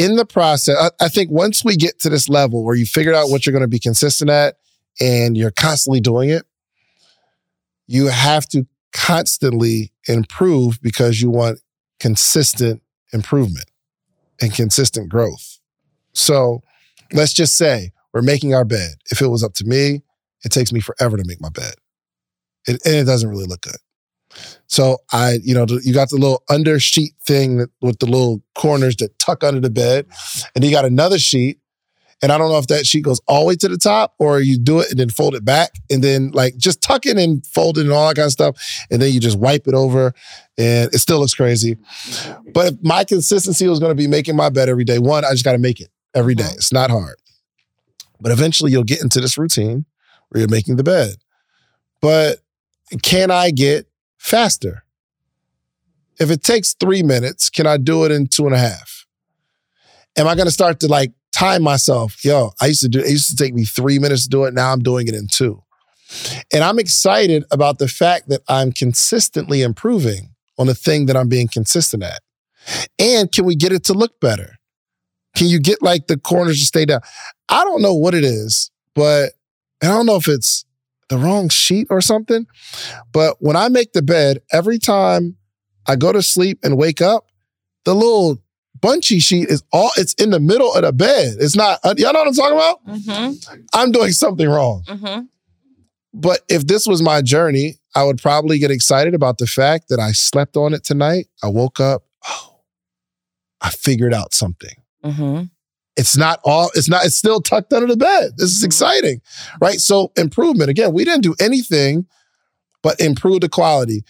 in the process, I, I think once we get to this level where you figured out what you're going to be consistent at and you're constantly doing it, you have to constantly improve because you want consistent improvement and consistent growth. So let's just say we're making our bed. If it was up to me, it takes me forever to make my bed. It, and it doesn't really look good. So I, you know, you got the little under sheet thing that, with the little corners that tuck under the bed, and you got another sheet. And I don't know if that sheet goes all the way to the top or you do it and then fold it back and then like just tuck it and fold it and all that kind of stuff. And then you just wipe it over and it still looks crazy. But if my consistency was going to be making my bed every day, one, I just got to make it every day. It's not hard. But eventually you'll get into this routine where you're making the bed. But can I get faster? If it takes three minutes, can I do it in two and a half? Am I going to start to like time myself? Yo, I used to do, it used to take me three minutes to do it. Now I'm doing it in two. And I'm excited about the fact that I'm consistently improving on the thing that I'm being consistent at. And can we get it to look better? Can you get like the corners to stay down? I don't know what it is, but I don't know if it's the wrong sheet or something. But when I make the bed, every time I go to sleep and wake up, the little bunchy sheet is all it's in the middle of the bed. It's not uh, y'all know what I'm talking about? Mm-hmm. I'm doing something wrong. Mm-hmm. But if this was my journey, I would probably get excited about the fact that I slept on it tonight. I woke up, oh, I figured out something. Mm-hmm. It's not all, it's not, it's still tucked under the bed. This is exciting, right? So improvement. Again, we didn't do anything but improve the quality.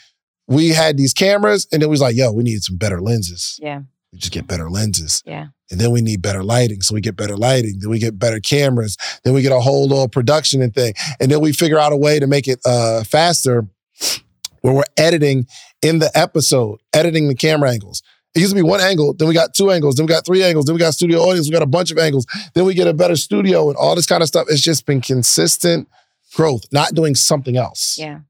We had these cameras and it was like, yo, we need some better lenses. Yeah. We just get better lenses. Yeah. And then we need better lighting. So we get better lighting. Then we get better cameras. Then we get a whole little production and thing. And then we figure out a way to make it uh, faster where we're editing in the episode, editing the camera angles. It used to be one angle, then we got two angles, then we got three angles, then we got studio audience, we got a bunch of angles, then we get a better studio and all this kind of stuff. It's just been consistent growth, not doing something else. Yeah.